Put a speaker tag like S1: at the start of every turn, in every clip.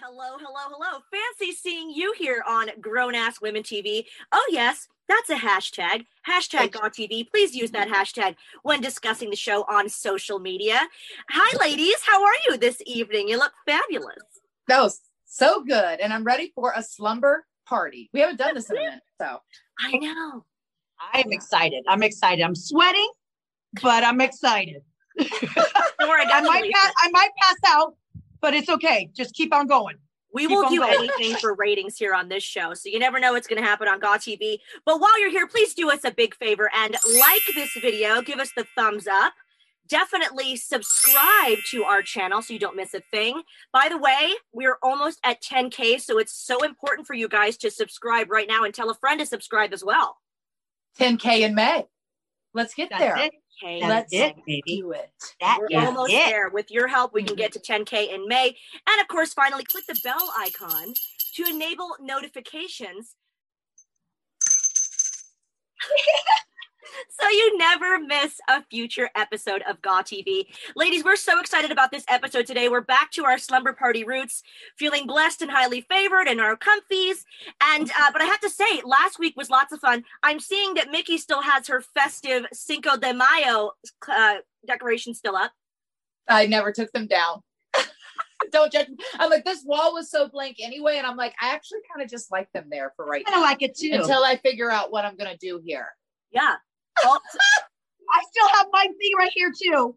S1: Hello, hello, hello. Fancy seeing you here on Grown Ass Women TV. Oh, yes, that's a hashtag. Hashtag GawTV. Please use that hashtag when discussing the show on social media. Hi, ladies. How are you this evening? You look fabulous.
S2: That was so good. And I'm ready for a slumber party. We haven't done this in a minute. So
S1: I know.
S3: I'm excited. I'm excited. I'm sweating, but I'm excited. I might pass, I might pass out, but it's okay. Just keep on going.
S1: We will do anything for ratings here on this show. So you never know what's going to happen on GawTV. But while you're here, please do us a big favor and like this video. Give us the thumbs up. Definitely subscribe to our channel so you don't miss a thing. By the way, we're almost at 10K. So it's so important for you guys to subscribe right now and tell a friend to subscribe as well.
S2: 10K in May. Let's get
S3: That's
S2: there.
S3: It.
S1: Okay,
S3: That's
S1: let's
S3: it, baby.
S2: do it.
S3: That
S1: We're almost
S3: it.
S1: there. With your help, we can mm-hmm. get to 10K in May. And of course, finally, click the bell icon to enable notifications so you never miss a future episode of Gaw TV. Ladies, we're so excited about this episode today. We're back to our slumber party roots, feeling blessed and highly favored in our comfies. And uh, but I have to say, last week was lots of fun. I'm seeing that Mickie still has her festive Cinco de Mayo uh, decoration still up.
S2: I never took them down. Don't judge me. I'm like, this wall was so blank anyway. And I'm like, I actually kind of just like them there for right
S3: I
S2: now
S3: like it too.
S2: until I figure out what I'm going to do here.
S1: Yeah. Well,
S3: I still have my thing right here too.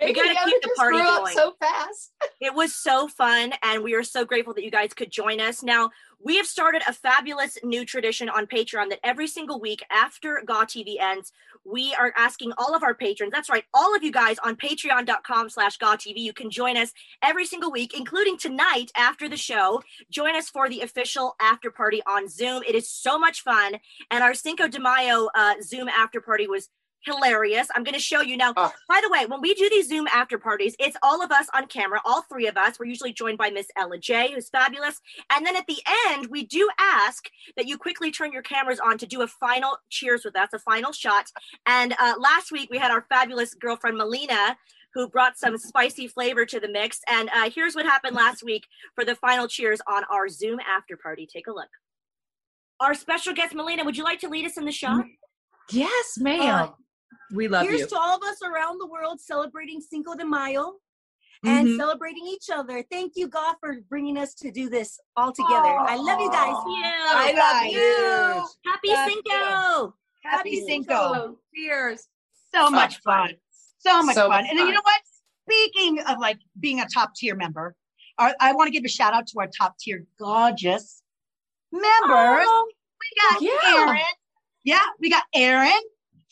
S1: We gotta keep the party
S2: grew up
S1: going.
S2: so fast.
S1: It was so fun, and we are so grateful that you guys could join us. Now, we have started a fabulous new tradition on Patreon that every single week after Gaw TV ends, we are asking all of our patrons, that's right, all of you guys on patreon.com slash TV, you can join us every single week, including tonight after the show. Join us for the official after party on Zoom. It is so much fun. And our Cinco de Mayo uh, Zoom after party was hilarious. I'm going to show you now.
S2: Oh.
S1: By the way, when we do these Zoom after parties, it's all of us on camera, all three of us. We're usually joined by Miss Ella J, who's fabulous. And then at the end, we do ask that you quickly turn your cameras on to do a final cheers with us, a final shot. And uh, last week, we had our fabulous girlfriend, Melina. Who brought some spicy flavor to the mix? And uh, here's what happened last week for the final cheers on our Zoom after party. Take a look. Our special guest, Melina, would you like to lead us in the shot?
S2: Yes, ma'am. We love you.
S4: Here's to all of us around the world celebrating Cinco de Mayo and
S2: Mhm.
S4: celebrating each other. Thank you, God, for bringing us to do this all together. I love you guys.
S1: I
S3: love
S4: you.
S1: Happy
S3: Love
S1: Cinco!
S3: Happy Cinco.
S2: Cheers.
S3: So much fun. So much
S2: So
S3: fun.
S2: much
S3: And then you know what? Speaking of like being a top tier member, I, I want to give a shout out to our top tier gorgeous members.
S1: Oh,
S3: we got
S2: yeah.
S3: Aaron. Yeah, we got Aaron,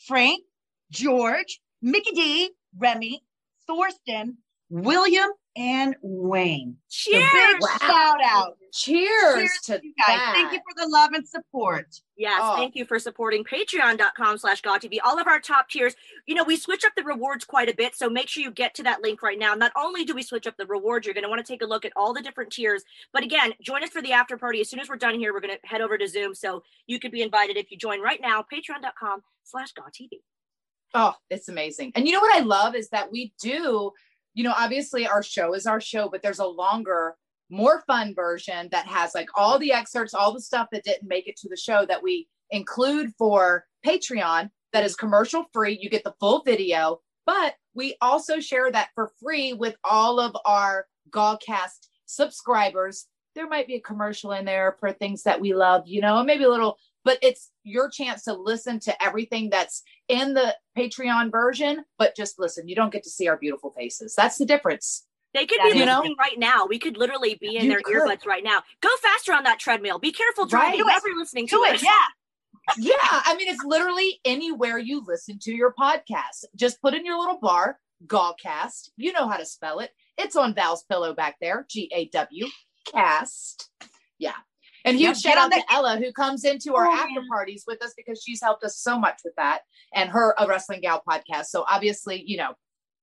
S3: Frank, George, Mickey D, Remy, Thorsten, William, and Wayne.
S1: Cheers!
S3: big
S2: Wow.
S3: shout out.
S2: Cheers,
S3: Cheers
S2: to
S3: you guys.
S2: that.
S3: Thank you for the love and support.
S1: Yes,
S2: Oh.
S1: thank you for supporting patreon.com slash GawTV. All of our top tiers, you know, we switch up the rewards quite a bit. So make sure you get to that link right now. Not only do we switch up the rewards, you're going to want to take a look at all the different tiers. But again, join us for the after party. As soon as we're done here, we're going to head over to Zoom. So you could be invited if you join right now, patreon.com slash GawTV.
S2: Oh, it's amazing. And you know what I love is that we do, you know, obviously our show is our show, but there's a longer, more fun version that has like all the excerpts, all the stuff that didn't make it to the show that we include for Patreon that is commercial free. You get the full video, but we also share that for free with all of our Gawcast subscribers. There might be a commercial in there for things that we love, you know, maybe a little, but it's your chance to listen to everything that's in the Patreon version, but just listen. You don't get to see our beautiful faces. That's the difference.
S1: They could be
S2: you know?
S1: listening right now. We could literally be in
S2: You
S1: their
S2: could.
S1: earbuds right now. Go faster on that treadmill. Be careful
S2: Right.
S1: driving.
S3: Do.
S1: Whoever listening to
S3: Do it. Yeah.
S2: yeah, I mean, it's literally anywhere you listen to your podcast. Just put in your little bar, Gawcast. You know how to spell it. It's on Val's pillow back there, G A W cast. Yeah. And huge
S3: Yep,
S2: shout out to
S3: the-
S2: Ella who comes into our
S4: Oh,
S2: after
S4: man.
S2: parties with us because she's helped us so much with that and her a wrestling gal podcast. So obviously, you know,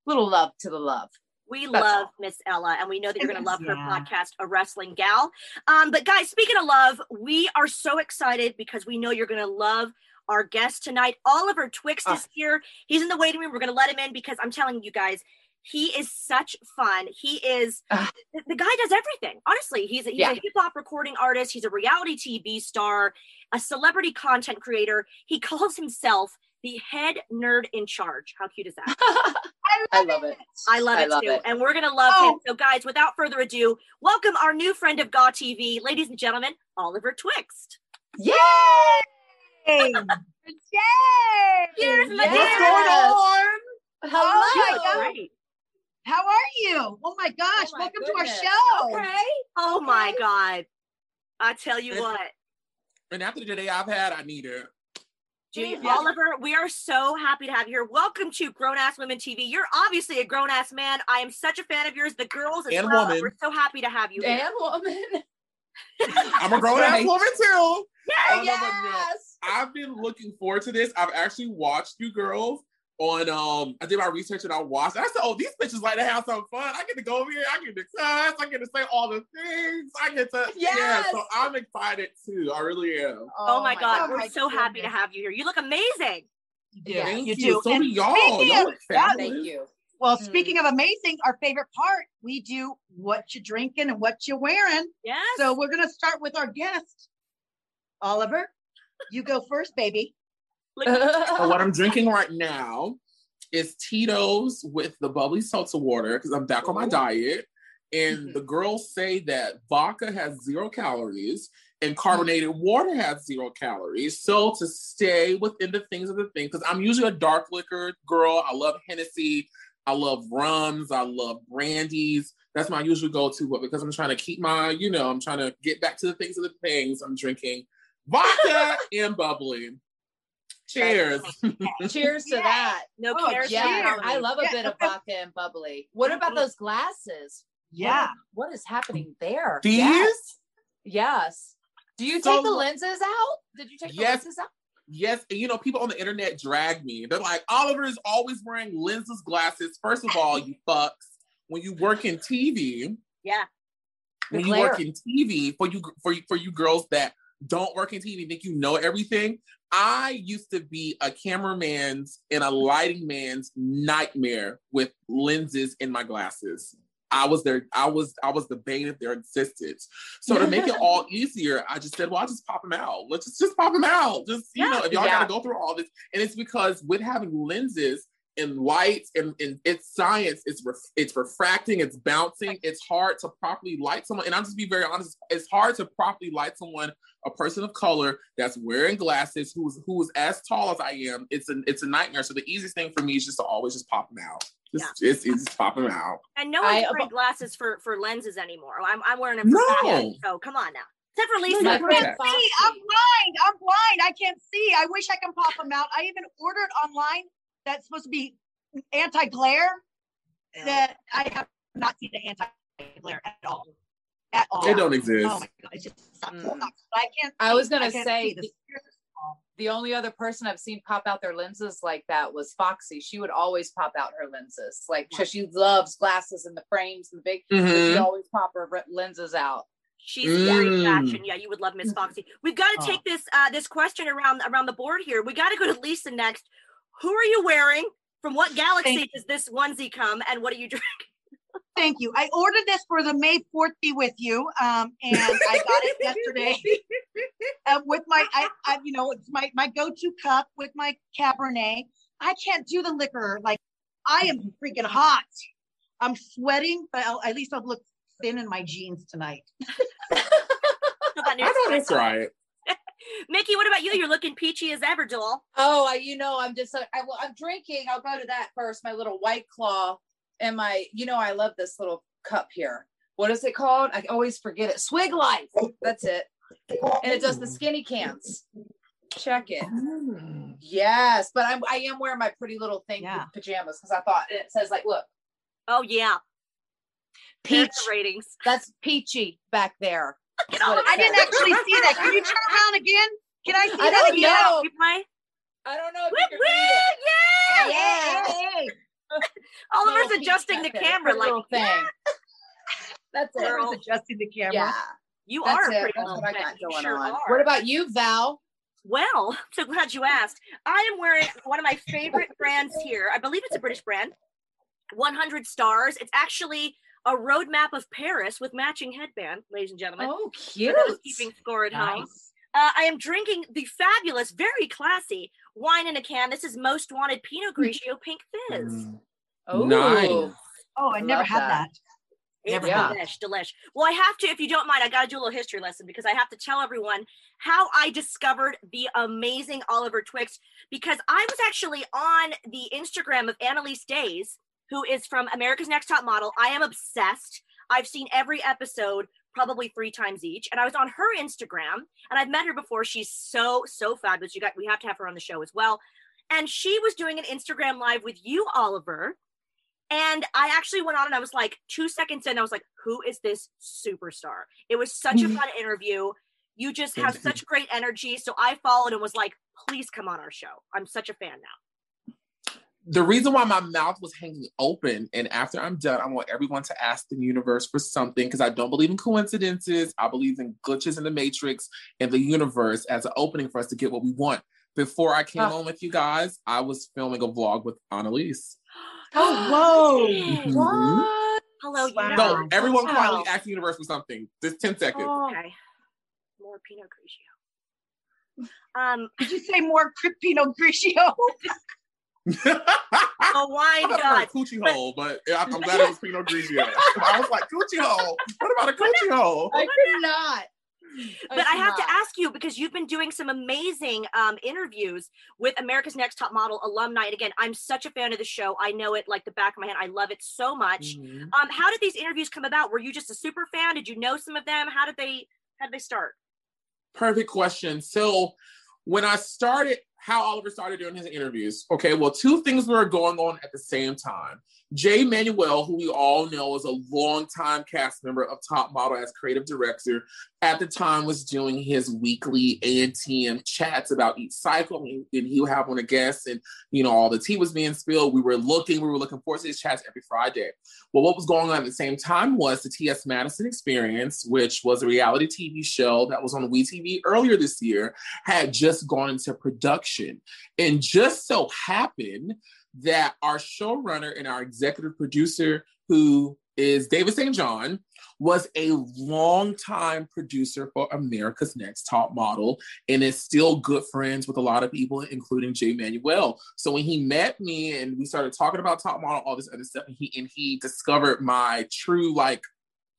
S2: little love to the love.
S1: We
S2: That's
S1: love Miss Ella, and we know that you're going to love her podcast, A Wrestling Gal. Um, but guys, speaking of love, we are so excited because we know you're going to love our guest tonight. Oliver Twixt is
S2: Ah.
S1: here. He's in the waiting room. We're going to let him in because I'm telling you guys, he is such fun. He is the, the guy does everything. Honestly, he's a, he's
S2: Yeah.
S1: a hip hop recording artist. He's a reality TV star, a celebrity content creator. He calls himself the head nerd in charge. How cute is that?
S2: I love it.
S1: I love
S2: I
S1: it
S2: love
S1: too.
S2: it.
S1: And we're going to love
S3: Oh.
S1: him. So, guys, without further ado, welcome our new friend of GAW TV, ladies and gentlemen, Oliver Twixt.
S2: Yay!
S4: Yay!
S1: Cheers, my
S2: Yes.
S1: dear.
S2: on?
S3: Oh
S2: Hello.
S3: my God.
S1: Great.
S3: How are you? Oh my oh gosh,
S2: Oh my
S3: welcome
S2: goodness.
S3: to our show.
S2: Okay.
S1: Oh, my God. I tell you
S5: It's-
S1: what,
S5: And after the day I've had, I need it.
S1: Gee,
S2: Yeah.
S1: Oliver, we are so happy to have you here. Welcome to Grown Ass Women TV. You're obviously a grown ass man. I am such a fan of yours. The girls as
S5: And
S1: well.
S5: woman.
S1: We're so happy to have you here.
S2: And woman.
S5: I'm a grown ass
S2: Right.
S5: woman too. Oh, no, but
S2: yes.
S5: I've been looking forward to this. I've actually watched you girls on um I did my research and I watched. I said, Oh, these bitches like to have some fun. I get to go over here, I get to cuss, I get to say all the things. I get to yeah.
S2: Yes.
S5: So I'm excited too. I really am.
S1: Oh, my God.
S3: God.
S1: We're
S3: My
S1: so happy to have you here. You look amazing.
S2: Yeah,
S5: Thank
S3: you
S5: you.
S3: do.
S5: So
S3: And
S5: do y'all. Y'all
S3: of
S5: look fabulous.
S2: Thank you.
S3: Well,
S2: Mm.
S3: speaking of amazing, our favorite part, we do what you're drinking and what you're wearing.
S1: Yes.
S3: So we're gonna start with our guest, Oliver. You go first, baby.
S1: Look-
S5: So what I'm drinking right now is Tito's with the bubbly seltzer water because I'm back on my diet. And
S2: Mhm.
S5: the girls say that vodka has zero calories and carbonated water has zero calories. So to stay within the things of the thing, because I'm usually a dark liquor girl. I love Hennessy. I love rums. I love brandies. That's my usual go-to. But because I'm trying to keep my, you know, I'm trying to get back to the things of the things, I'm drinking vodka and bubbly. Cheers.
S2: Cheers to
S3: Yeah.
S2: that.
S1: no
S3: Oh,
S1: cares.
S2: Yeah, I love a
S3: Yeah,
S2: bit of vodka and bubbly. What about
S1: Mhm.
S2: those glasses?
S3: Yeah.
S2: is- what is happening there?
S5: These?
S2: Yes. Yes. Do you
S5: So-
S2: take the lenses out? Did you take
S5: Yes.
S2: the lenses out?
S5: Yes, and you know, people on the internet drag me. They're like, Oliver is always wearing lenses, glasses. First of all, you fucks, when you work in TV,
S1: Yeah.
S2: The
S5: when you work in TV, for you for you for you girls that don't work in TV, think you know everything. I used to be a cameraman's and a lighting man's nightmare with lenses in my glasses. I was there. I was, I was the bane of their existence. So to make it all easier, I just said, well, I'll just pop them out. Let's just, just pop them out. Just, you
S1: Yeah.
S5: know, if y'all
S2: Yeah.
S5: gotta go through all this. And it's because with having lenses and lights and, and it's science, it's ref, it's refracting, it's bouncing, it's hard to properly light someone. And I'm just be very honest, it's hard to properly light someone, a person of color that's wearing glasses, who's who's as tall as I am. It's a it's a nightmare. So the easiest thing for me is just to always just pop them out. Just, it's, it's just pop them out.
S1: And no one's
S2: I-
S1: wearing glasses for for lenses anymore. I'm I'm wearing them for
S5: No.
S1: fashion, So come on now. Except for Lisa.
S5: No,
S2: My
S5: you're
S2: friend
S5: correct.
S2: Foxy.
S3: See, I'm blind. I'm blind. I can't see. I wish I can pop them out. I even ordered online that's supposed to be anti-glare. That I have not seen the anti-glare at all. At all.
S5: It don't exist.
S3: Oh my god! It just.
S2: Mm.
S3: I can't.
S2: I was gonna
S3: can't
S2: say.
S3: The
S2: the-
S3: spears are small.
S2: The only other person I've seen pop out their lenses like that was Foxy. She would always pop out her lenses. Like 'cause she loves glasses and the frames and the big. so
S5: Mhm.
S2: She'd always pop her lenses out.
S1: She's very
S5: Mm.
S1: fashion. Yeah, you would love Miss Foxy. We've got to
S3: Oh.
S1: take this uh this question around around the board here. We got to go to Lisa next. Who are you wearing? From what galaxy
S3: Thank-
S1: does this onesie come? And what are you drinking?
S3: Thank you. I ordered this for the May 4th be with you. Um, and I got it yesterday. uh, with my, I, I, you know, it's my my go-to cup with my Cabernet. I can't do the liquor. Like, I am freaking hot. I'm sweating, but I'll, at least I'll look thin in my jeans tonight.
S1: How about
S5: I know that's
S1: Espresso?
S5: Right.
S1: Mickie, what about you? You're looking peachy as ever, doll.
S2: Oh, I, you know, I'm just, I, well, I'm drinking. I'll go to that first. My little white claw and my, you know, I love this little cup here. What is it called? I always forget it. Swig Life. That's it. And it does the skinny cans. check it.
S5: Mm.
S2: Yes, but I'm I am wearing my pretty little thing
S3: Yeah.
S2: pajamas because I thought it says like, look,
S1: Oh yeah. There's
S2: peach.
S1: the ratings.
S2: That's peachy back there.
S1: Get
S2: That's what
S1: all
S2: it
S3: I didn't actually see that. Can you turn around again? Can I see
S2: I
S3: that
S2: don't
S3: again?
S2: know.
S1: Replay.
S2: I don't know if
S1: Woo,
S2: you can read it.
S1: woo, yeah.
S3: Hey,
S1: Oliver's
S2: Little
S1: adjusting the camera like
S2: little thing. That's it.
S3: Oliver's adjusting the camera.
S2: Yeah,
S1: you
S2: that's
S1: are a
S2: it.
S1: pretty
S2: That's what I got
S1: You
S2: going
S1: sure
S2: on.
S1: are.
S2: What about you, Val?
S1: Well, I'm so glad you asked. I am wearing one of my favorite brands here. I believe it's a British brand. 100 stars. It's actually a roadmap of Paris with matching headband, ladies and gentlemen.
S2: Oh,
S1: For
S2: cute.
S1: those keeping score at home. Uh, I am drinking the fabulous, very classy wine in a can. This is Most Wanted Pinot Grigio Pink Fizz.
S5: Mm.
S2: Oh,
S5: Nice.
S3: Oh, I never
S2: Love
S3: had
S2: that.
S3: that.
S1: It's
S3: Never
S2: Yeah.
S1: delish, delish. Well, I have to, if you don't mind, I got to do a little history lesson because I have to tell everyone how I discovered the amazing Oliver Twixt because I was actually on the Instagram of Annalise Days, who is from America's Next Top Model. I am obsessed. I've seen every episode probably three times each, and I was on her Instagram, and I've met her before. She's so so fabulous. You got we have to have her on the show as well. And she was doing an Instagram live with you, Oliver. And I actually went on and I was like, two seconds in, I was like, who is this superstar? It was such a fun interview. You just have such great energy. So I followed and was like, please come on our show. I'm such a fan now.
S5: The reason why my mouth was hanging open and after i'm done i want everyone to ask the universe for something because i don't believe in coincidences i believe in glitches in the matrix and the universe as an opening for us to get what we want before i came
S2: Oh.
S5: on with you guys i was filming a vlog with annalise
S3: Oh,
S5: Mhm.
S2: What?
S1: Hello,
S3: Wow.
S5: so everyone
S2: Wow.
S5: quietly ask the universe for something just 10 seconds
S2: Oh,
S1: Okay. More Pinot Grigio. Um,
S3: Did you say more Crepino Grigio?
S1: a wine
S5: I thought
S1: god.
S5: about a coochie hole, but I'm I'm glad it was Pinot Grigio. I was like, coochie hole. What about a coochie hole?
S2: I could not.
S1: but I have to ask you because you've been doing some amazing um, interviews with America's Next Top Model alumni. And again, I'm such a fan of the show. I know it like the back of my hand. I love it so much.
S5: Mhm.
S1: Um, how did these interviews come about? Were you just a super fan? Did you know some of them? How did they how did they start?
S5: Perfect question. So when I started, how Oliver started doing his interviews, okay, well, two things were going on at the same time. Jay Manuel, who we all know is a longtime cast member of Top Model as creative director, at the time was doing his weekly ANTM chats about each cycle, and he would have on a guest, and you know all the tea was being spilled. We were looking, we were looking forward to his chats every Friday. Well, what was going on at the same time was the T.S. Madison Experience, which was a reality TV show that was on WeTV earlier this year, had just gone into production. And just so happened that our showrunner and our executive producer, who is David St. John, was a longtime producer for America's Next Top Model and is still good friends with a lot of people, including Jay Manuel. So when he met me and we started talking about Top Model, all this other stuff, and he and he discovered my true like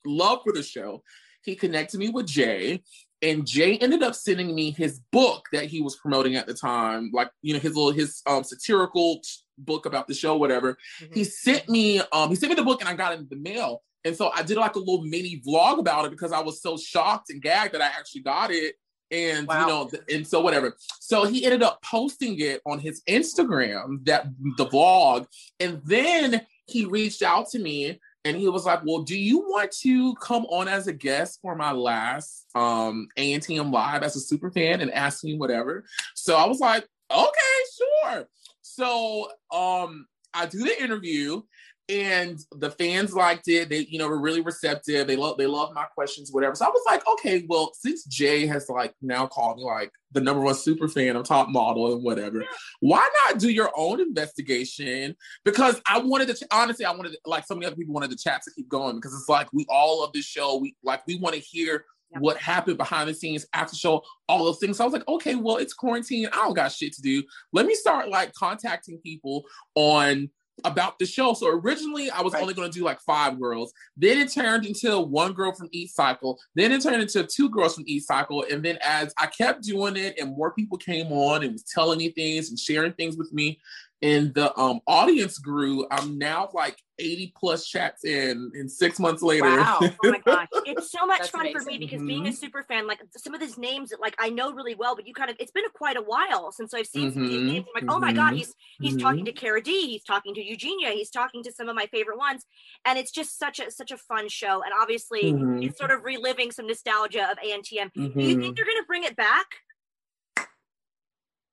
S5: love for the show, he connected me with Jay. And Jay ended up sending me his book that he was promoting at the time, like you know his little his um, satirical book about the show, whatever. He sent me um he sent me the book and I got it in the mail. And so I did like a little mini vlog about it because I was so shocked and gagged that I actually got it. And
S2: Wow.
S5: you know, and so whatever. So he ended up posting it on his Instagram, that the vlog, and then he reached out to me and he was like, "Well, do you want to come on as a guest for my last um ANTM live as a super fan and ask me whatever?" So I was like, "Okay, sure." So um I do the interview and the fans liked it. They, you know, were really receptive. They love they love my questions, whatever. So I was like, okay, well, since Jay has like now called me like the number one super fan of top model and whatever, why not do your own investigation? Because I wanted to honestly, I wanted to, like so many other people wanted the chat to keep going because it's like we all love this show. We like we want to hear what happened behind the scenes after show, all those things. So I was like, okay, well, it's quarantine. I don't got shit to do. Let me start like contacting people on about the show. So originally I was
S2: Right.
S5: only going to do like five girls. Then it turned into one girl from each cycle. Then it turned into two girls from each cycle. And then as I kept doing it and more people came on and was telling me things and sharing things with me, and the um audience grew. I'm now like 80 plus chats in, and six months later.
S2: Wow.
S1: Oh my gosh, it's so much
S2: That's
S1: fun for me
S2: amazing.
S1: because being a super fan, like some of these names that like I know really well, but you kind of it's been quite a while since I've seen some of these
S5: Mhm,
S1: names. I'm like, oh my god,
S5: mhm,
S1: he's he's talking to Cara D, he's talking to Eugenia, he's talking to some of my favorite ones, and it's just such a such a fun show. And obviously,
S5: Mhm.
S1: it's sort of reliving some nostalgia of ANTM. Do you think they're gonna bring it back?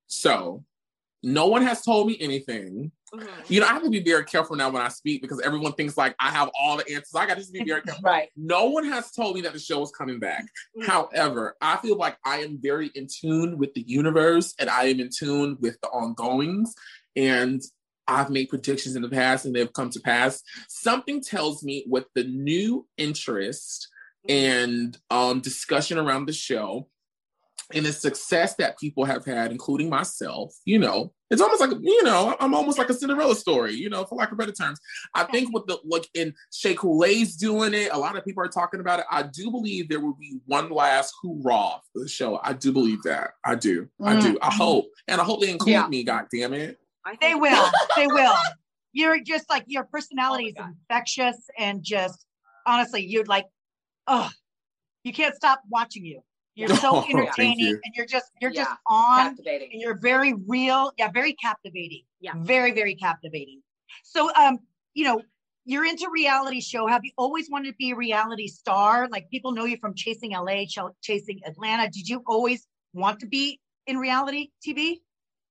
S5: So, no one has told me anything.
S1: Mhm.
S5: You know, I have to be very careful now when I speak because everyone thinks like I have all the answers. I got to be very careful.
S2: Right.
S5: No one has told me that the show is coming back.
S1: Mm.
S5: However, I feel like I am very in tune with the universe and I am in tune with the ongoings. And I've made predictions in the past and they've come to pass. Something tells me with the new interest and um, discussion around the show and the success that people have had, including myself, you know, it's almost like, you know, I'm almost like a Cinderella story, you know, for lack of better terms. I think with the look in Shea Coulee's doing it, a lot of people are talking about it. I do believe there will be one last hoorah for the show. I do believe that. I do. I do. I mm-hmm. hope. And I hope they include
S2: Yeah.
S5: me, god damn it.
S3: They will. They will. You're just like your personality is
S2: Oh God.
S3: infectious and just honestly, you're like, oh, you can't stop watching you. You're so
S5: thank
S3: entertaining
S5: you.
S3: and you're just you're just on
S2: Captivating.
S3: and you're very real. Yeah, very captivating.
S1: Yeah.
S3: Very, very captivating. So um, you know, you're into reality show. Have you always wanted to be a reality star? Like people know you from Chasing LA, Ch- Chasing Atlanta. Did you always want to be in reality TV?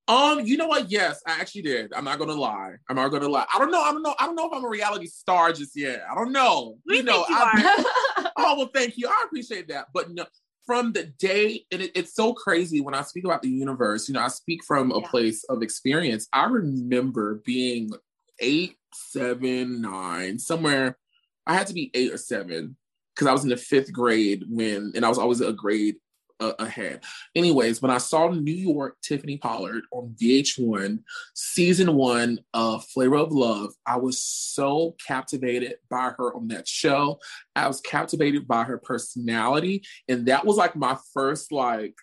S5: Um, you know what? Yes, I actually did. I'm not gonna lie. I'm not gonna lie. I don't know. I don't know. I don't know if I'm a reality star just yet. I don't know.
S1: We
S5: you know,
S1: think you
S5: I-
S1: are.
S5: oh well, thank you. I appreciate that. But no, from the day, and it, it's so crazy when I speak about the universe. You know, I speak from a
S1: Yeah.
S5: place of experience. I remember being eight, seven, nine, somewhere. I had to be eight or seven because I was in the fifth grade when, and I was always a grade ahead. Anyways, when I saw New York Tiffany Pollard on VH1, season one of Flavor of Love, I was so captivated by her on that show. I was captivated by her personality. And that was like my first, like,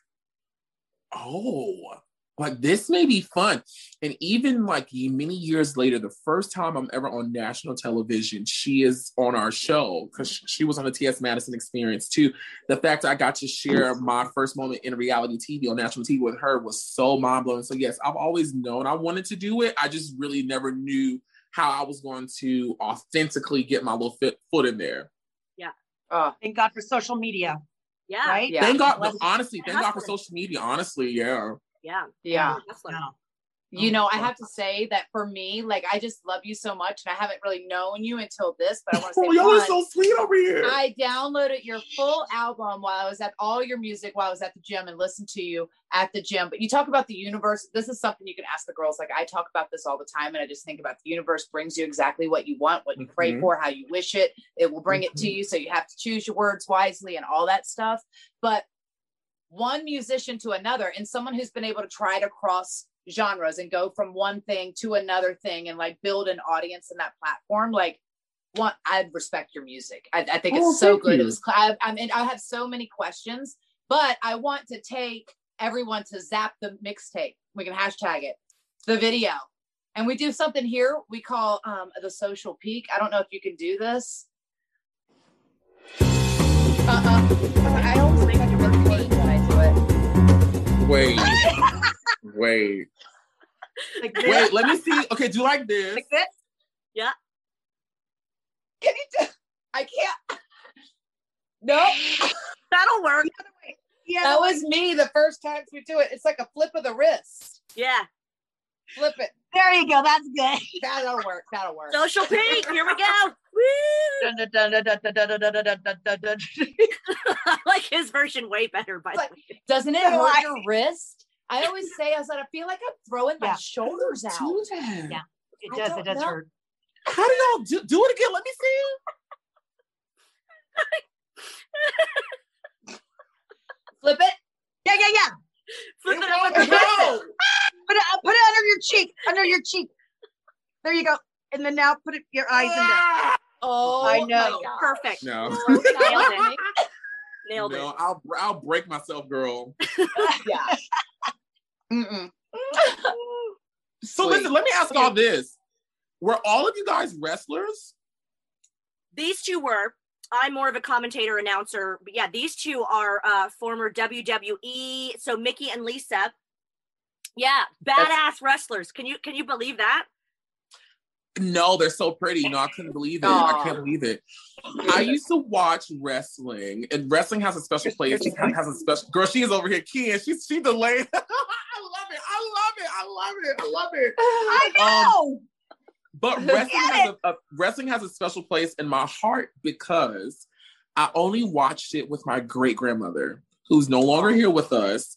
S5: oh, like this may be fun. And even like many years later, the first time I'm ever on national television, she is on our show because she was on the T.S. Madison experience too. The fact I got to share my first moment in reality TV on national TV with her was so mind blowing. So, yes, I've always known I wanted to do it. I just really never knew how I was going to authentically get my little fit, foot in there.
S2: Yeah oh,
S3: Thank God for social media,
S1: Yeah.
S3: right?
S2: Yeah.
S5: Thank God, honestly, thank God for social media. Honestly, yeah.
S1: Yeah.
S2: yeah.
S1: Hustling.
S2: You know, I have to say that for me, like I just love you so much, and I haven't really known you until this. But I want to say,
S5: Oh, y'all are so sweet over here.
S2: I downloaded your full album while I was at all your music while I was at the gym and listened to you at the gym. But you talk about the universe. This is something you can ask the girls. Like I talk about this all the time, and I just think about the universe brings you exactly what you want, what you pray
S5: Mhm.
S2: for, how you wish it. It will bring it to
S5: Mhm.
S2: you. So you have to choose your words wisely and all that stuff. But one musician to another, and someone who's been able to try to cross genres and go from one thing to another thing and like build an audience in that platform, like one, i'd respect your music. I, I think
S5: Oh,
S2: it's so good.
S5: you.
S2: It was, I, I mean, I have so many questions, but I want to take everyone to zap the mixtape. We can hashtag it, the video. And we do something here we call um, the social peak. I don't know if you can do this. Uh-uh. I
S5: Wait, wait,
S3: Like this,
S5: wait. Let me see. Okay, do you like this?
S3: like this. Yeah.
S2: Can you do? I can't. No,
S1: That'll work.
S3: Yeah,
S2: that was me the first time we do it. It's like a flip of the wrist.
S1: Yeah.
S2: Flip it.
S3: there you go. That's good.
S2: That'll work. That'll work.
S1: Social peak. Here we go. Woo!
S3: Dun, dun, dun,
S1: like his version way better. By but
S2: doesn't it hurt
S3: like,
S2: your wrist? I always say I was like, I feel like I'm throwing
S3: yeah.
S2: my shoulders out.
S3: Yeah, it does. It does
S2: know.
S3: hurt.
S5: How do y'all do, do it again? Let me see.
S2: Flip it.
S3: Yeah, yeah, yeah.
S1: Flip it up.
S3: Put, it, put it under your cheek. Under your cheek. There you go. And then now put it your eyes in there.
S2: Oh,
S3: I know.
S1: Perfect.
S5: No.
S2: No,
S1: Nailed
S2: no,
S1: it. Nailed
S5: no,
S1: it.
S5: I'll I'll break myself, girl.
S2: Yeah. Mm-mm.
S5: So
S2: Sweet.
S5: listen, let me ask y'all this: Were all of you guys wrestlers?
S1: These two were. I'm more of a commentator announcer, but yeah, these two are uh, former WWE. So Mickie and Lisa, yeah, badass wrestlers. Can you can you believe that?
S5: No, they're so pretty. No, I couldn't believe it.
S2: Aw.
S5: I can't believe it. I used to watch wrestling, and wrestling has a special place. It has a special girl. She is over here, Ken. She's she delayed. I love it. I love it. I love it. I love it.
S3: I
S5: Um,
S3: know.
S5: But wrestling has a, a wrestling has a special place in my heart because I only watched it with my great grandmother, who's no longer here with us.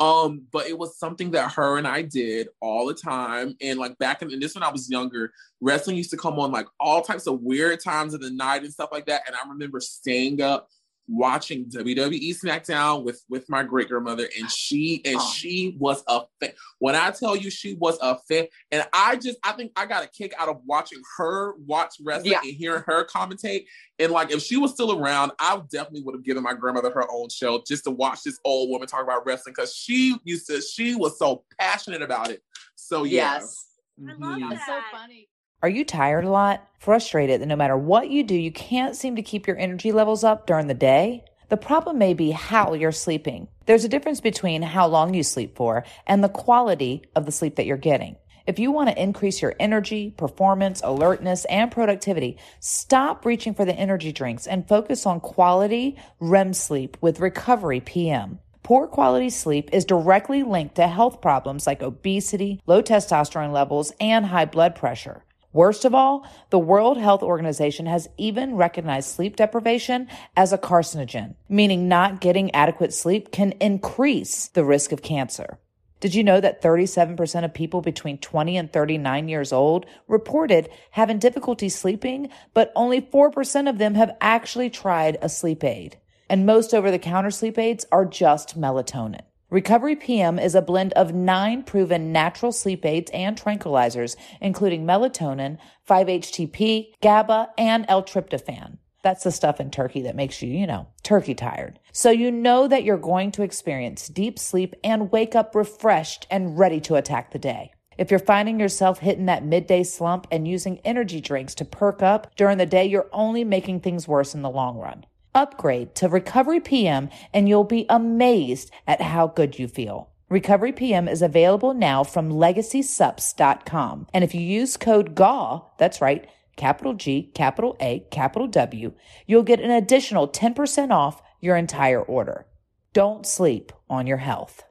S5: Um, but it was something that her and I did all the time. And like back in and this when I was younger, wrestling used to come on like all types of weird times of the night and stuff like that. And I remember staying up watching WWE SmackDown with with my great grandmother, and she and
S2: Aw.
S5: she was a fan. When I tell you she was a fan, and I just I think I got a kick out of watching her watch wrestling
S2: Yeah.
S5: and hearing her commentate. And like if she was still around, I definitely would have given my grandmother her own show just to watch this old woman talk about wrestling because she used to she was so passionate about it. So yeah.
S2: Yes.
S1: I love
S5: Mhm.
S1: that.
S2: That's so funny.
S6: Are you tired a lot? Frustrated that no matter what you do, you can't seem to keep your energy levels up during the day? The problem may be how you're sleeping. There's a difference between how long you sleep for and the quality of the sleep that you're getting. If you want to increase your energy, performance, alertness, and productivity, stop reaching for the energy drinks and focus on quality REM sleep with Recovery PM. Poor quality sleep is directly linked to health problems like obesity, low testosterone levels, and high blood pressure. Worst of all, the World Health Organization has even recognized sleep deprivation as a carcinogen, meaning not getting adequate sleep can increase the risk of cancer. Did you know that 37% of people between 20 and 39 years old reported having difficulty sleeping, but only 4% of them have actually tried a sleep aid? And most over the counter sleep aids are just melatonin. Recovery PM is a blend of nine proven natural sleep aids and tranquilizers, including melatonin, 5-HTP, GABA, and L-tryptophan. That's the stuff in turkey that makes you, you know, turkey tired. So you know that you're going to experience deep sleep and wake up refreshed and ready to attack the day. If you're finding yourself hitting that midday slump and using energy drinks to perk up during the day, you're only making things worse in the long run. Upgrade to Recovery PM and you'll be amazed at how good you feel. Recovery PM is available now from legacysups.com. And if you use code GAW, that's right, capital G, capital A, capital W, you'll get an additional 10% off your entire order. Don't sleep on your health.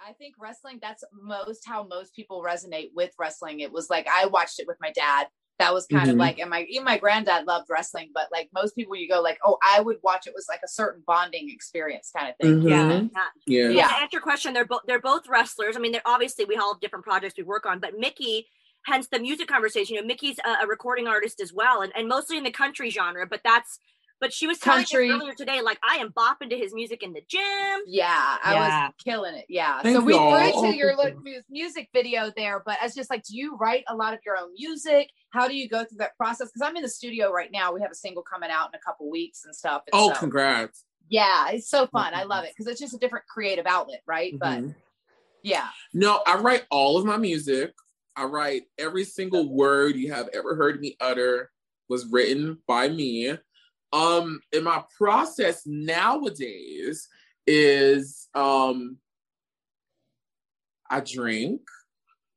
S2: I think wrestling, that's most how most people resonate with wrestling. It was like I watched it with my dad. That was kind of
S5: Mhm.
S2: like, and my even my granddad loved wrestling, but like most people, you go like, oh, I would watch it was like a certain bonding experience kind of thing.
S5: Mhm.
S1: Yeah.
S5: Yeah.
S2: Yeah.
S1: To answer your question, they're both they're both wrestlers. I mean, they're obviously we all have different projects we work on, but Mickie, hence the music conversation. You know, Mickie's a, a recording artist as well, and, and mostly in the country genre. But that's but she was telling us
S2: Country.
S1: earlier today, like I am bopping to his music in the gym.
S2: Yeah, I
S4: Yeah.
S2: was killing it. Yeah.
S5: Thank
S2: so we
S5: y'all.
S2: threw
S5: Oh,
S2: to your
S5: thank
S2: look music video there, but it's just like, do you write a lot of your own music? How do you go through that process? Because I'm in the studio right now. We have a single coming out in a couple weeks and stuff. and
S5: Oh,
S2: so-
S5: congrats.
S2: yeah, it's so fun. I love it because it's just a different creative outlet, right? But
S5: Mhm.
S2: yeah,
S5: No, I write all of my music. I write every single word you have ever heard me utter was written by me. Um, and my process nowadays is um I drink,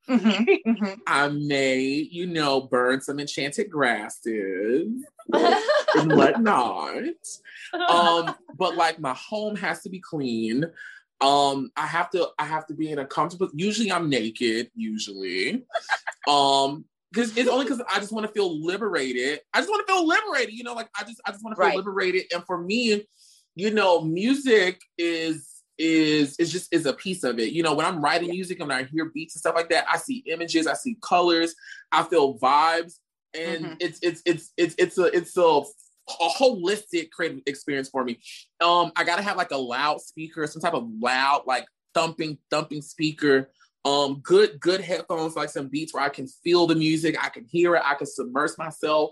S2: Mm-hmm.
S5: I may, you know, burn some enchanted grasses and whatnot. um but like my home has to be clean um i have to i have to be in a comfortable usually i'm naked usually um because it's only because i just want to feel liberated i just want to feel liberated you know like i just i just want to feel
S2: Right.
S5: liberated and for me you know music is is is just is a piece of it you know when i'm writing music and when i hear beats and stuff like that i see images i see colors i feel vibes and
S2: Mhm.
S5: it's it's it's it's it's a it's a a holistic creative experience for me. Um, I gotta have like a loud speaker, some type of loud, like thumping, thumping speaker. Um, good, good headphones, like some beats where I can feel the music, I can hear it, I can submerge myself.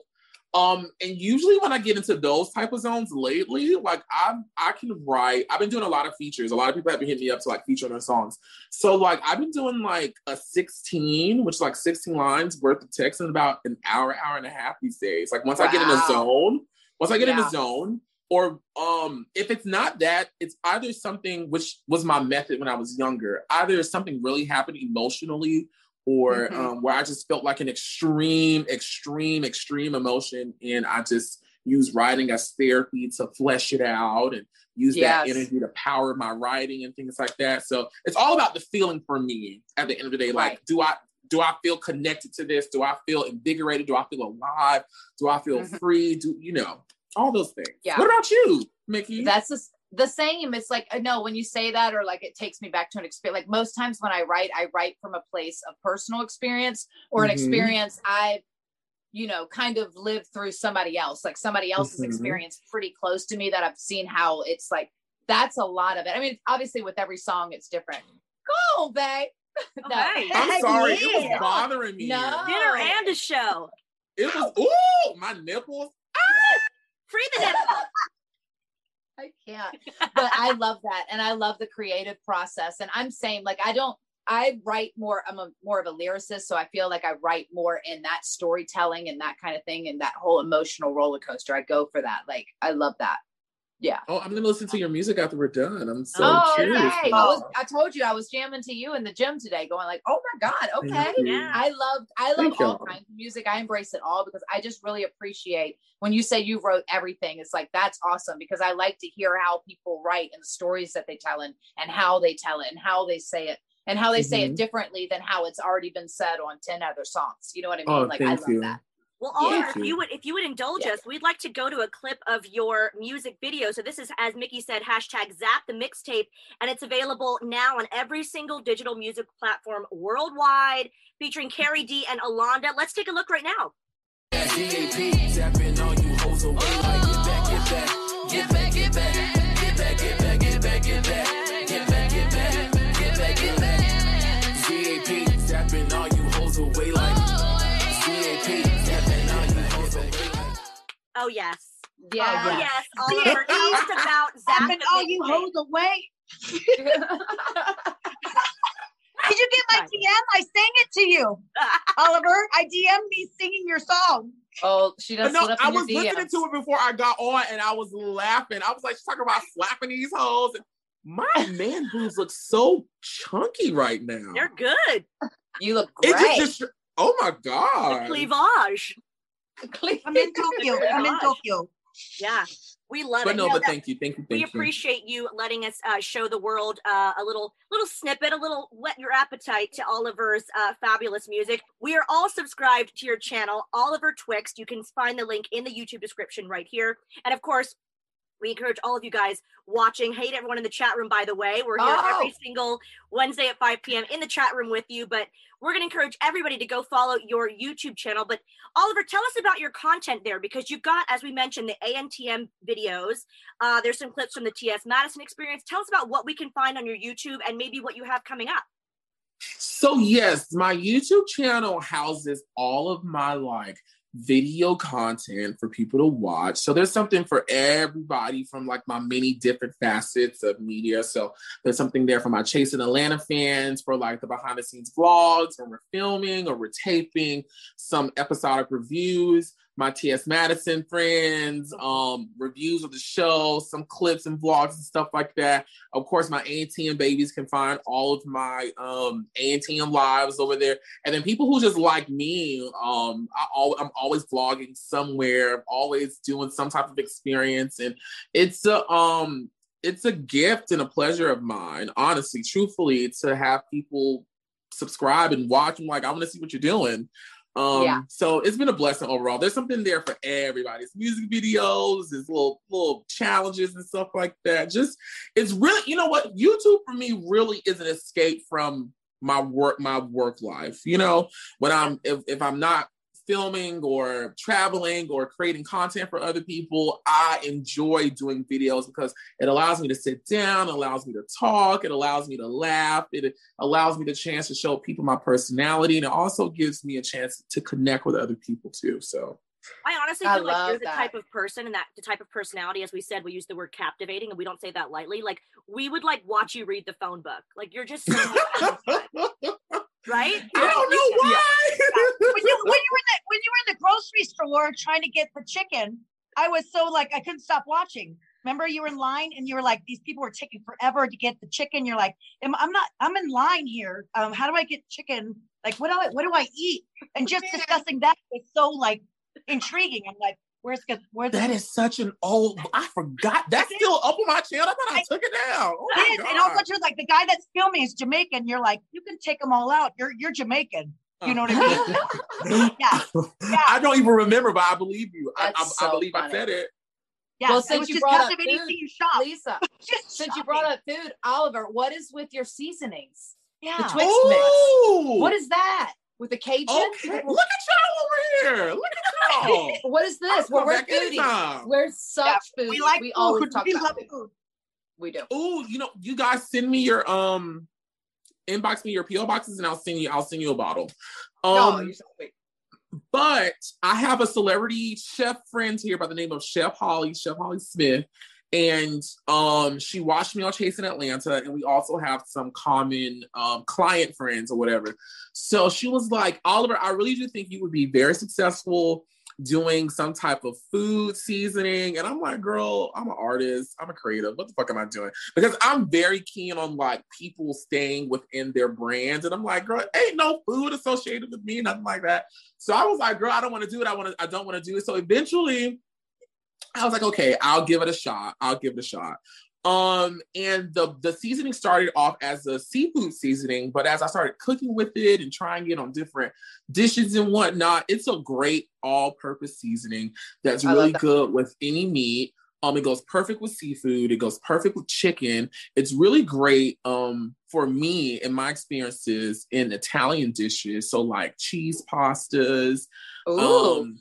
S5: Um, and usually when I get into those type of zones lately, like I I can write. I've been doing a lot of features. A lot of people have been hitting me up to like feature on their songs. So like I've been doing like a 16, which is like 16 lines worth of text in about an hour, hour and a half these days. Like once I get in a zone, once I get in a zone, or um if it's not that, it's either something which was my method when I was younger. Either something really happened emotionally or
S2: Mhm.
S5: um, where I just felt like an extreme, extreme, extreme emotion, and I just use writing as therapy to flesh it out and use that energy to power my writing and things like that. So it's all about the feeling for me at the end of the day. Like, do I do I feel connected to this? Do I feel invigorated? Do I feel alive? Do I feel
S2: Mhm.
S5: free? Do you know all those things?
S2: Yeah.
S5: What about you, Mickie?
S2: That's the, the same. It's like, uh, no, when you say that, or like it takes me back to an experience. Like most times when I write, I write from a place of personal experience or an
S5: Mhm.
S2: experience I've, you know, kind of lived through somebody else, like somebody else's
S5: Mhm.
S2: experience pretty close to me that I've seen how it's like, that's a lot of it. I mean, obviously with every song, it's different. Go, babe. no.
S1: Okay.
S5: I'm sorry, it was bothering me.
S2: No.
S1: Dinner and a show.
S5: It was ooh, my nipples.
S1: Free the nipple.
S2: I can't. But I love that. And I love the creative process. And I'm saying, like, I don't, I write more, I'm a more of a lyricist. So I feel like I write more in that storytelling and that kind of thing and that whole emotional roller coaster. I go for that. Like, I love that. Yeah.
S5: Oh, I'm gonna listen to your music after we're done. I'm so
S2: oh,
S5: curious.
S2: okay. I, was, I told you I was jamming to you in the gym today, going like, oh my God, okay.
S1: Yeah.
S2: I love I love
S5: Thank
S2: all
S5: y'all.
S2: kinds of music. I embrace it all because I just really appreciate when you say you wrote everything. It's like that's awesome because I like to hear how people write and the stories that they tell and and how they tell it and how they say it and how they say it
S5: Mhm.
S2: differently than how it's already been said on 10 other songs. You know what I mean?
S5: Oh,
S2: like I
S5: thank
S2: love
S5: you.
S2: that.
S1: Well,
S2: Yeah.
S1: Oliver,
S5: Thank
S1: if
S5: you.
S1: you would if you would indulge
S2: Yeah.
S1: us, we'd like to go to a clip of your music video. So this is, as Mickie said, hashtag Zap the mixtape, and it's available now on every single digital music platform worldwide, featuring Carrie D and Alonda. Let's take a look right now. Oh Oh, yes,
S2: Yeah.
S1: oh yes, Oliver. Tell us about Zap
S3: Zapping
S1: the
S3: all you hoes away. Did you get my DM? I sang it to you, Oliver. I DM me singing your song.
S2: oh, she does
S5: no,
S2: slip in
S5: I
S2: your
S5: was listening to it before I got on, and I was laughing. I was like, she's talking about slapping these hoes. My man boobs look so chunky right now.
S1: They're good.
S2: You look
S5: It
S2: great.
S5: just, just oh my god,
S1: The
S5: god.
S1: Cleavage.
S3: I'm in Tokyo. I'm in Tokyo.
S1: Yeah, we love
S5: But
S1: it.
S5: no,
S1: Yeah,
S5: but thank you, thank you,
S1: we
S5: thank you.
S1: appreciate you letting us uh, show the world uh, a little little snippet a little whet your appetite to oliver's uh, fabulous music we are all subscribed to your channel oliver twixt you can find the link in the youtube description right here and of course we encourage all of you guys watching. Hey to everyone in the chat room, by the way. We're here
S2: Oh.
S1: every single Wednesday at 5 p.m. in the chat room with you. But we're going to encourage everybody to go follow your YouTube channel. But Oliver, tell us about your content there because you've got, as we mentioned, the ANTM videos. Uh, there's some clips from the TS Madison experience. Tell us about what we can find on your YouTube and maybe what you have coming up.
S5: So yes, my YouTube channel houses all of my like video content for people to watch. So there's something for everybody from like my many different facets of media. So there's something there for my Chasing Atlanta fans for like the behind the scenes vlogs when we're filming or we're taping, some episodic reviews, my TS Madison friends, um, reviews of the show, some clips and vlogs and stuff like that. Of course, my ANTM babies can find all of my um ANTM lives over there. And then people who just like me, um, I al- I'm always vlogging somewhere, I'm always doing some type of experience, and it's a um, it's a gift and a pleasure of mine, honestly, truthfully, to have people subscribe and watch. I'm like, I want to see what you're doing. Um,
S2: Yeah.
S5: so it's been a blessing overall. There's something there for everybody. It's music videos, it's little little challenges and stuff like that. Just it's really, you know what, YouTube for me really is an escape from my work, my work life. You know, when I'm if, if I'm not filming or traveling or creating content for other people, I enjoy doing videos because it allows me to sit down, allows me to talk, it allows me to laugh, it allows me the chance to show people my personality, and it also gives me a chance to connect with other people too. So
S1: I honestly
S2: I
S1: feel like you're the
S2: that.
S1: type of person and that the type of personality, as we said, we use the word captivating and we don't say that lightly. Like we would like watch you read the phone book. Like you're just so much fun, right?
S5: I don't know why.
S3: when you when you were in the when you were in the grocery store trying to get the chicken, I was so like I couldn't stop watching. Remember, you were in line and you were like, these people were taking forever to get the chicken. You're like, I'm not. I'm in line here. Um, how do I get chicken? Like, what do I what do I eat? And just discussing that was so like intriguing. I'm like, where's the where's
S5: That
S3: the
S5: is such an old. I forgot. That's still up on my channel. I thought I took it down. Oh
S3: It is. And also,
S5: God.
S3: just like the guy that's filming is Jamaican. You're like, you can take them all out. You're you're Jamaican. You know what I mean? yeah, yeah.
S5: I don't even remember, but I believe you. I, I,
S2: That's
S5: I
S2: so
S5: believe I said it.
S3: yeah.
S2: Well, since you brought up food,
S3: you shop.
S2: Lisa,
S3: Just
S2: since you brought up food, Oliver, what is with your seasonings?
S3: yeah.
S2: The Twix mix. What is that? With the Cajun?
S5: Okay, look at y'all over here. Look at y'all.
S2: What is this?
S5: I'll
S2: Well,
S5: come
S2: we're
S5: back
S2: foodies. We're such foodies.
S3: we like
S2: we
S3: food.
S2: always talk
S3: we
S2: about
S3: love
S2: food.
S3: food.
S2: We do.
S5: Ooh, you know, you guys send me your um inbox me your PO boxes and I'll send you I'll send you a bottle. Um
S2: no, you so sweet.
S5: but I have a celebrity chef friend here by the name of Chef Holly, Chef Holly Smith. And um, she watched me on Chasing Atlanta, and we also have some common um, client friends or whatever. So she was like, Oliver, I really do think you would be very successful doing some type of food seasoning. And I'm like, girl, I'm an artist, I'm a creative. What the fuck am I doing? Because I'm very keen on like people staying within their brands. And I'm like, girl, ain't no food associated with me, nothing like that. So I was like, girl, I don't want to do it. I want to, I don't want to do it. So eventually I was like, okay, I'll give it a shot. I'll give it a shot. Um, and the the seasoning started off as a seafood seasoning, but as I started cooking with it and trying it on different dishes and whatnot, it's a great all-purpose seasoning that's
S2: I
S5: really
S2: that.
S5: good with any meat. Um, it goes perfect with seafood. It goes perfect with chicken. It's really great um for me in my experiences in Italian dishes. So like cheese pastas,
S2: Ooh.
S5: um,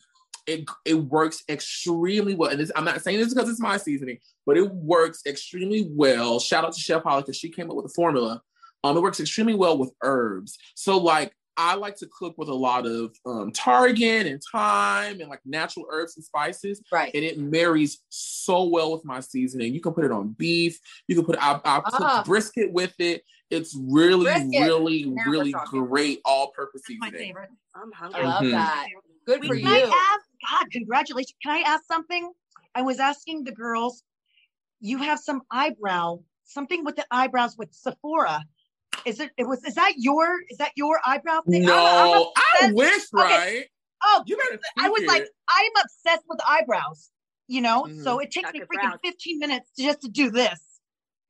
S5: it it works extremely well. And this, I'm not saying this because it's my seasoning, but it works extremely well. Shout out to Chef Holly because she came up with the formula. Um, it works extremely well with herbs. So like I like to cook with a lot of um, tarragon and thyme and like natural herbs and spices,
S2: right.
S5: and it marries so well with my seasoning. You can put it on beef. You can put I, I cook
S2: Ah.
S5: brisket with it. It's really,
S2: Brisket.
S5: really,
S2: Now
S5: really great all-purpose
S3: That's my
S5: seasoning.
S3: favorite.
S1: I'm
S2: I
S1: hungry.
S2: love
S5: Mhm.
S2: that. Good
S3: Wait,
S2: for
S3: can
S2: you.
S3: I ask? God, congratulations. Can I ask something? I was asking the girls. You have some eyebrow, something with the eyebrows with Sephora. Is it? It was. Is that your? Is that your eyebrow thing? I'm- I'm
S5: No, I wish,
S3: Okay.
S5: right?
S3: Oh,
S5: You better.
S3: I was
S5: speak
S3: like. I'm obsessed with eyebrows. You know, mm-hmm. so it takes
S1: Got
S3: me freaking
S1: brows.
S3: 15 minutes just to do this.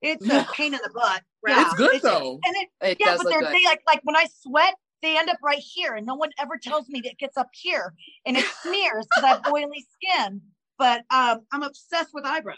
S3: It's a pain in the butt.
S1: Right.
S5: it's good though.
S3: And it,
S2: It
S3: yeah,
S2: does
S3: but
S2: look
S3: they're
S2: good.
S3: they like like when I sweat, they end up right here, and no one ever tells me that it gets up here, and it smears because I have oily skin. But um, I'm obsessed with eyebrows.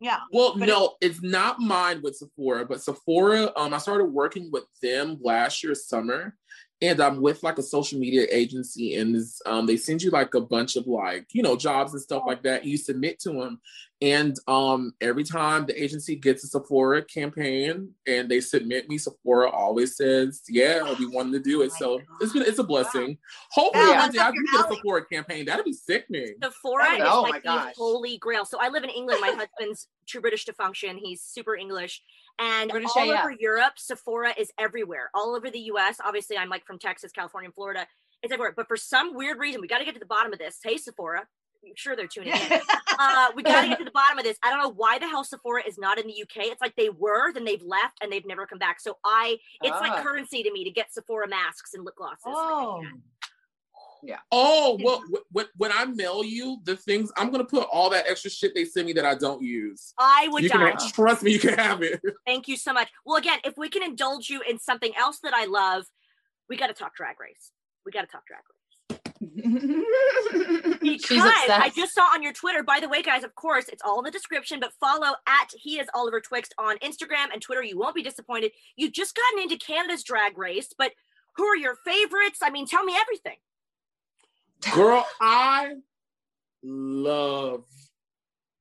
S3: Yeah.
S5: Well, no, it's not mine with Sephora, but Sephora, um, I started working with them last year summer, and I'm with like a social media agency, and this, um, they send you like a bunch of like you know jobs and stuff like that. You submit to them, and um, every time the agency gets a Sephora campaign and they submit me, Sephora always says, "Yeah, we wanted to do it."
S3: Oh
S5: So
S3: God.
S5: it's been it's a blessing. Hopefully,
S3: Val,
S5: one day I can get a. Sephora campaign. That'd be sickening.
S1: Sephora
S2: That
S1: is
S2: would- oh my
S1: like the holy grail. So I live in England. My husband's true British to function. He's super English. And all over Europe, Sephora is everywhere. All over the US. Obviously, I'm like from Texas, California, and Florida. It's everywhere. But for some weird reason, we got to get to the bottom of this. Hey, Sephora. I'm sure they're tuning in. uh, we got to get to the bottom of this. I don't know why the hell Sephora is not in the UK. It's like they were, then they've left, and they've never come back. So I, it's
S2: Ah.
S1: like currency to me to get Sephora masks and lip glosses.
S3: oh,
S5: Oh well, wh- when when I mail you the things, I'm gonna put all that extra shit they send me that I don't use.
S1: I would
S5: you
S1: die.
S5: can trust me, you can have it.
S1: Thank you so much. Well, again, if we can indulge you in something else that I love, we got to talk drag race. We got to talk drag race. Because I just saw on your Twitter, by the way, guys, of course, it's all in the description, but follow at he is Oliver Twixt on Instagram and Twitter. You won't be disappointed. You've just gotten into Canada's drag race, but who are your favorites? I mean, tell me everything.
S5: Girl, I love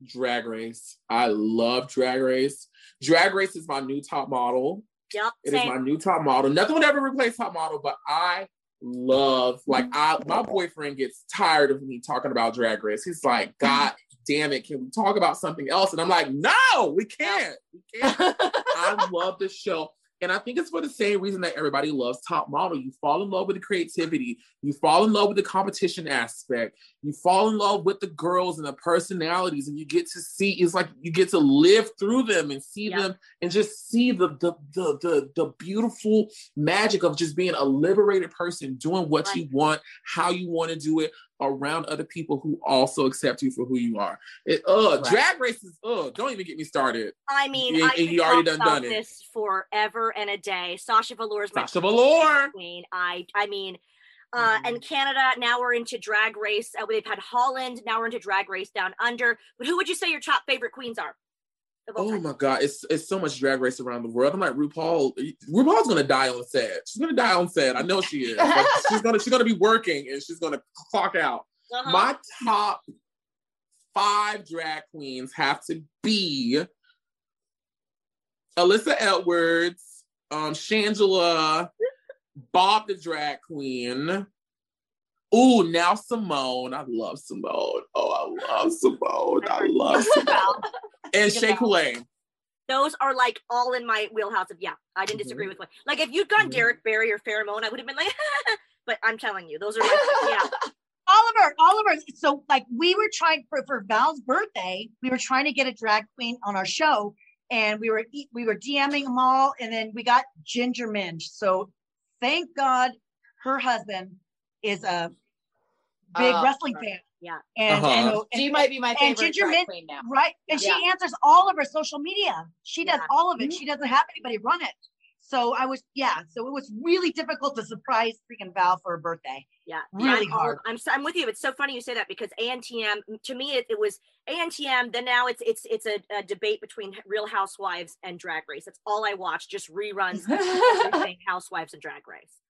S5: Drag Race. I love Drag Race. Drag Race is my new top model.
S1: Yep.
S5: It is
S1: same.
S5: my new top model. Nothing would ever replace top model, but I love like I my mm-hmm. boyfriend gets tired of me talking about drag race. He's like, God damn it, can we talk about something else? And I'm like, no, we can't. We can't. I love this show. And I think it's for the same reason that everybody loves Top Model. You fall in love with the creativity, you fall in love with the competition aspect, you fall in love with the girls and the personalities, and you get to see it's like you get to live through them and see
S1: Yeah.
S5: them and just see the the, the the the beautiful magic of just being a liberated person, doing what you want, how you want to do it around other people who also accept you for who you are. It, uh,
S2: Right.
S5: drag races, uh, don't even get me started.
S1: I mean,
S5: Yeah,
S1: I
S5: and you already
S1: talk
S5: done
S1: about
S5: done it.
S1: forever and a day. Sasha Velour is my
S5: Sasha Velour.
S1: queen. I, I mean, uh,
S5: Mm-hmm.
S1: and Canada. Now we're into drag race. Uh, they've had Holland. Now we're into drag race down under. But who would you say your top favorite queens are?
S5: Oh my god, it's it's so much drag race around the world. I'm like RuPaul. RuPaul's gonna die on set. She's gonna die on set. I know she is. Like, she's gonna she's gonna be working and she's gonna clock out.
S1: Uh-huh.
S5: My top five drag queens have to be Alyssa Edwards, um, Shangela, Bob the drag queen. Ooh, now Simone. I love Simone. Oh, I love Simone. I love Simone. And Shea Coulee.
S1: Those are like all in my wheelhouse of yeah. I didn't disagree with one. Like if you'd gone
S5: Mhm.
S1: Derrick Barry or Pheromone, I would have been like, but I'm telling you, those are like yeah.
S3: Oliver, Oliver. So like we were trying for, for Val's birthday, we were trying to get a drag queen on our show, and we were we were DMing them all, and then we got Ginger Minge. So thank God her husband is a big
S2: Oh,
S3: wrestling
S1: right.
S3: fan.
S1: Yeah.
S3: And,
S5: Uh-huh.
S3: and, so-
S2: She might be my favorite and
S3: Ginger
S2: drag
S3: Mint-
S2: queen now.
S3: right, and
S2: Yeah.
S3: she answers all of her social media. She does
S1: Yeah.
S3: all of it. She doesn't have anybody run it. So I was yeah. So it was really difficult to surprise freaking Val for her birthday.
S1: Yeah,
S3: Really
S1: I'm
S3: hard.
S1: I'm s- I'm with you. It's so funny you say that because ANTM to me it, it was ANTM. Then now it's it's it's a, a debate between Real Housewives and Drag Race. That's all I watch. Just reruns everything Housewives and Drag Race.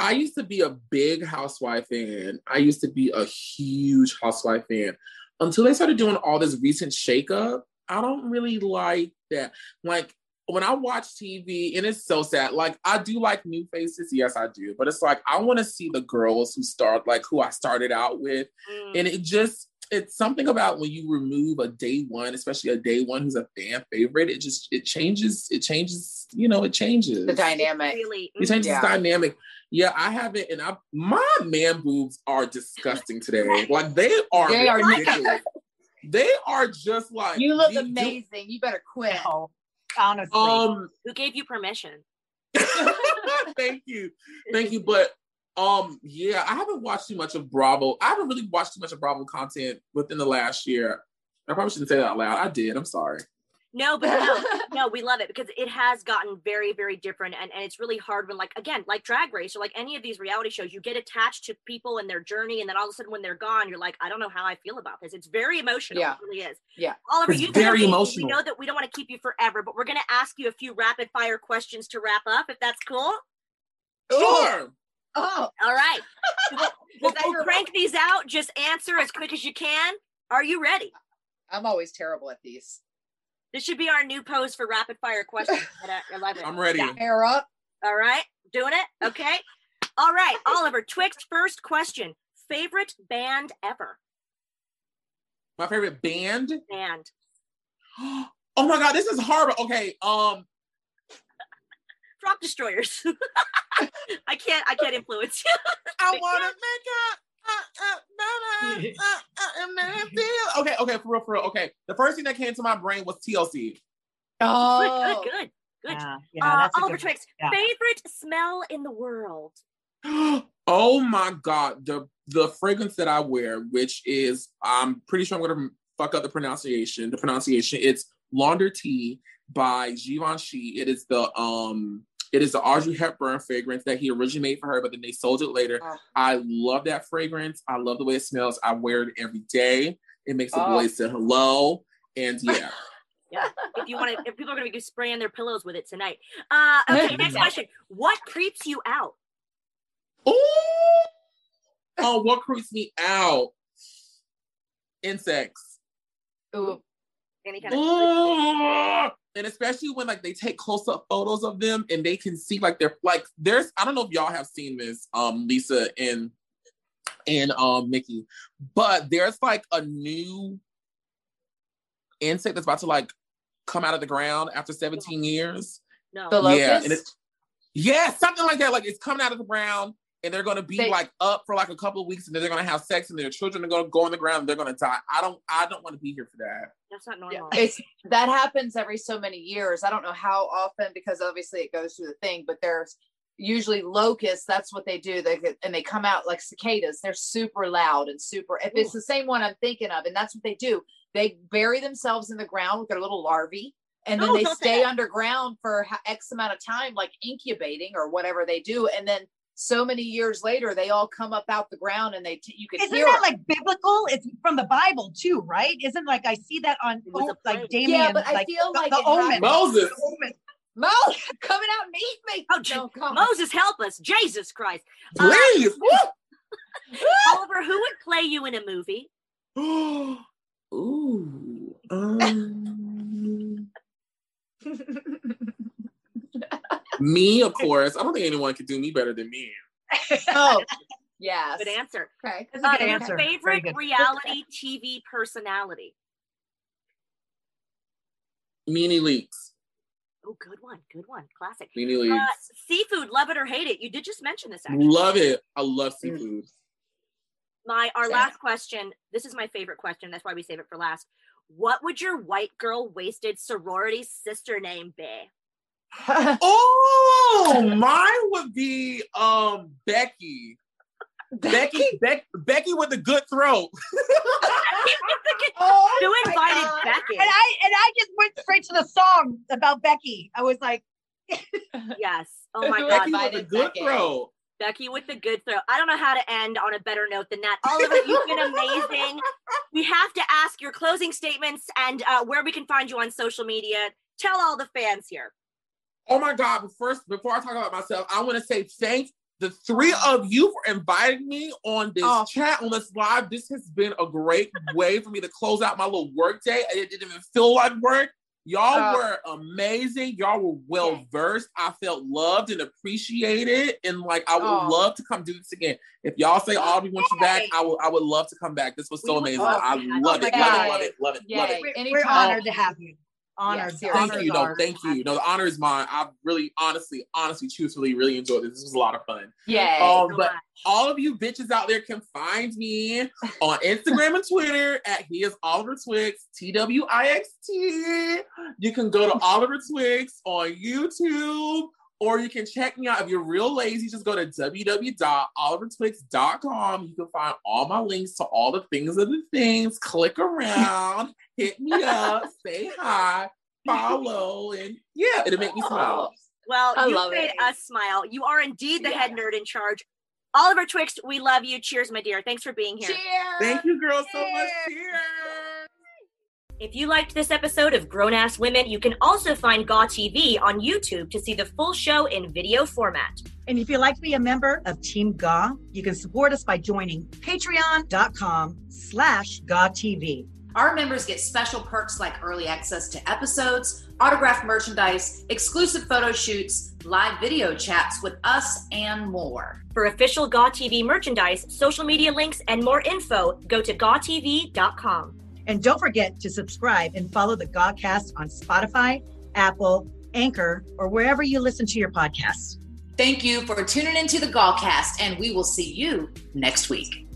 S5: I used to be a big housewife fan. I used to be a huge housewife fan until they started doing all this recent shakeup. I don't really like that. Like when I watch TV, and it's so sad. Like I do like new faces, yes, I do. But it's like I want to see the girls who start like who I started out with,
S1: Mm.
S5: and it just it's something about when you remove a day one, especially a day one who's a fan favorite. It just it changes. It changes. You know, it changes
S2: the dynamic.
S1: Really,
S5: it changes
S2: Yeah.
S5: the dynamic. Yeah, I haven't, and I my man boobs are disgusting today. Like they are
S2: They are
S5: ridiculous. they are just like
S2: You look
S5: you-
S2: amazing. You better quit.
S3: Honestly.
S5: Um,
S1: who gave you permission?
S5: thank you, thank you. But um, yeah, I haven't watched too much of Bravo. I haven't really watched too much of Bravo content within the last year. I probably shouldn't say that out loud. I did. I'm sorry.
S1: No, but no, no, we love it because it has gotten very, very different, and, and it's really hard when, like, again, like Drag Race or like any of these reality shows, you get attached to people and their journey, and then all of a sudden when they're gone, you're like, I don't know how I feel about this. It's very emotional.
S2: Yeah.
S1: It really is.
S2: Yeah.
S1: Oliver,
S5: It's
S1: you
S5: very emotional.
S1: We know that we don't want to keep you forever, but we're going to ask you a few rapid fire questions to wrap up, if that's cool.
S5: Sure.
S2: Oh, oh.
S1: All right. We'll,
S2: Is that
S1: we'll crank these out. Just answer as quick as you can. Are you ready?
S2: I'm always terrible at these.
S1: This should be our new pose for rapid fire questions at uh, 11.
S5: I'm ready.
S2: Hair up.
S1: All right, doing it. Okay. All right, Oliver. Twixt. First question: Favorite band ever?
S5: My favorite band.
S1: Band.
S5: Oh my god, this is horrible. Okay, um,
S1: Drop Destroyers. I can't. I can't influence you.
S5: I wanna make it. Uh, uh, uh, uh, Okay, okay, for real, for real. Okay, the first thing that came to my brain was TLC.
S2: Oh,
S1: Good. Good. Good. Good.
S3: yeah, yeah,
S1: uh, Oliver
S3: good.
S1: Twixt.
S3: Yeah.
S1: Favorite smell in the world?
S5: oh my god, the the fragrance that I wear, which is I'm pretty sure I'm gonna fuck up the pronunciation. The pronunciation. It's Launder Tea by Givenchy. It is the um it is the Audrey Hepburn fragrance that he originally made for her, but then they sold it later.
S2: Oh.
S5: I love that fragrance. I love the way it smells. I wear it every day. It makes the
S2: Oh.
S5: boys say hello. And yeah.
S1: Yeah. If you want to, if people are going to be spraying their pillows with it tonight. Uh, okay. Next question. What creeps you out?
S5: Ooh! Oh, what creeps me out? Insects.
S2: Ooh.
S1: Any kind of
S5: and especially when like they take close-up photos of them and they can see like they're like there's I don't know if y'all have seen this, um, Lisa and and um Mickie, but there's like a new insect that's about to like come out of the ground after 17 years.
S1: no.
S2: The
S5: Yeah,
S2: locust.
S5: and it's yeah, something like that. Like it's coming out of the ground and they're gonna be
S2: They-
S5: like up for like a couple of weeks and then they're gonna have sex and their children are gonna go on the ground and they're gonna die. I don't I don't want to be here for that.
S1: That's not
S2: Yeah,
S1: normal.
S2: it's that happens every so many years. I don't know how often because obviously it goes through the thing, but there's usually locusts. That's what they do. They and they come out like cicadas. They're super loud and super. If it's the same one I'm thinking of, and that's what they do. They bury themselves in the ground with their little larvae, and then
S1: Oh,
S2: they stay
S1: that.
S2: underground for X amount of time, like incubating or whatever they do, and then. So many years later, they all come up out the ground, and they t- you can
S3: Isn't
S2: hear
S3: that
S2: 'em.
S3: like biblical? It's from the Bible too, right? Isn't like I see that on
S1: It was a
S3: oh, like
S1: plague.
S3: Damien,
S2: Yeah, but I feel
S3: the,
S2: like
S3: the omen.
S2: happened-
S5: Moses.
S3: The omen.
S2: Mo coming out and eat me.
S1: Oh,
S2: No, come.
S1: Moses, help us. Jesus Christ. Uh,
S5: Please.
S1: Oliver, who would play you in a movie?
S5: Ooh. Um, me, of course. I don't think anyone could do me better than me.
S2: Oh, yes.
S1: Good answer.
S2: Okay.
S3: That's a
S1: Uh,
S3: good
S1: your
S3: answer.
S1: Favorite
S3: good.
S1: reality TV personality?
S5: NeNe Leakes.
S1: Oh, good one. Good one. Classic.
S5: NeNe
S1: Uh,
S5: Leakes.
S1: seafood, love it or hate it. You did just mention this actually.
S5: Love it. I love seafood.
S1: My our
S2: Same.
S1: last question. This is my favorite question. That's why we save it for last. What would your white girl wasted sorority sister name be?
S5: Oh, mine would be um Becky. Becky, Beck, Becky with a good throat.
S2: Oh,
S1: Who invited
S2: God.
S1: Becky?
S3: And I and I just went straight to the song about Becky. I was like,
S1: Yes. Oh my
S2: Who
S1: God.
S5: Becky with
S2: a
S5: good
S2: Becky?
S5: throat.
S1: Becky with the good throw. I don't know how to end on a better note than that. Oliver, you've been amazing. We have to ask your closing statements and uh, where we can find you on social media. Tell all the fans here.
S5: Oh my God! But first, before I talk about myself, I want to say thank the three of you for inviting me on this
S2: Oh.
S5: chat on this live. This has been a great way for me to close out my little work day. and It didn't even feel like work. Y'all
S2: Oh.
S5: were amazing. Y'all were well versed. I felt loved and appreciated, and like I would
S2: Oh.
S5: love to come do this again. If y'all say Audrey wants you back, I would. I would love to come back. This was so
S1: would
S5: amazing.
S1: love
S5: I
S1: to have
S5: love
S1: you
S5: it. Love it. Love it. Love it. Love it.
S3: we're, we're honored to have you. Honored.
S2: seriously.
S5: Thank
S3: honored,
S5: you. No, thank you. No, the honor is mine. I really, honestly, honestly, truthfully, really enjoyed this. This was a lot of fun.
S2: Yay.
S5: Um, but
S1: much.
S5: all of you bitches out there can find me on Instagram and Twitter at he is Oliver Twixt, T W I X T. You can go to Oliver Twixt on YouTube, or you can check me out if you're real lazy. Just go to www.olivertwixt.com. You can find all my links to all the things of the things. Click around, hit me up, say hi, follow, and yeah, it'll make me oh, smile.
S1: Well,
S2: I
S1: you
S2: love
S1: made
S2: it.
S1: us smile. You are indeed the
S2: Yeah.
S1: head nerd in charge. Oliver Twixt, we love you. Cheers, my dear. Thanks for being here.
S2: Cheers.
S5: Thank you, girls, so much. Cheers.
S1: If you liked this episode of Grown Ass Women, you can also find Gaw TV on YouTube to see the full show in video format.
S3: And if you'd like to be a member of Team Gaw, you can support us by joining patreon.com slash GAW-TV.
S7: Our members get special perks like early access to episodes, autographed merchandise, exclusive photo shoots, live video chats with us, and more.
S1: For official Gaw TV merchandise, social media links, and more info, go to gawtv.com.
S3: And don't forget to subscribe and follow the Gawcast on Spotify, Apple, Anchor, or wherever you listen to your podcasts.
S7: Thank you for tuning into the Gawcast, and we will see you next week.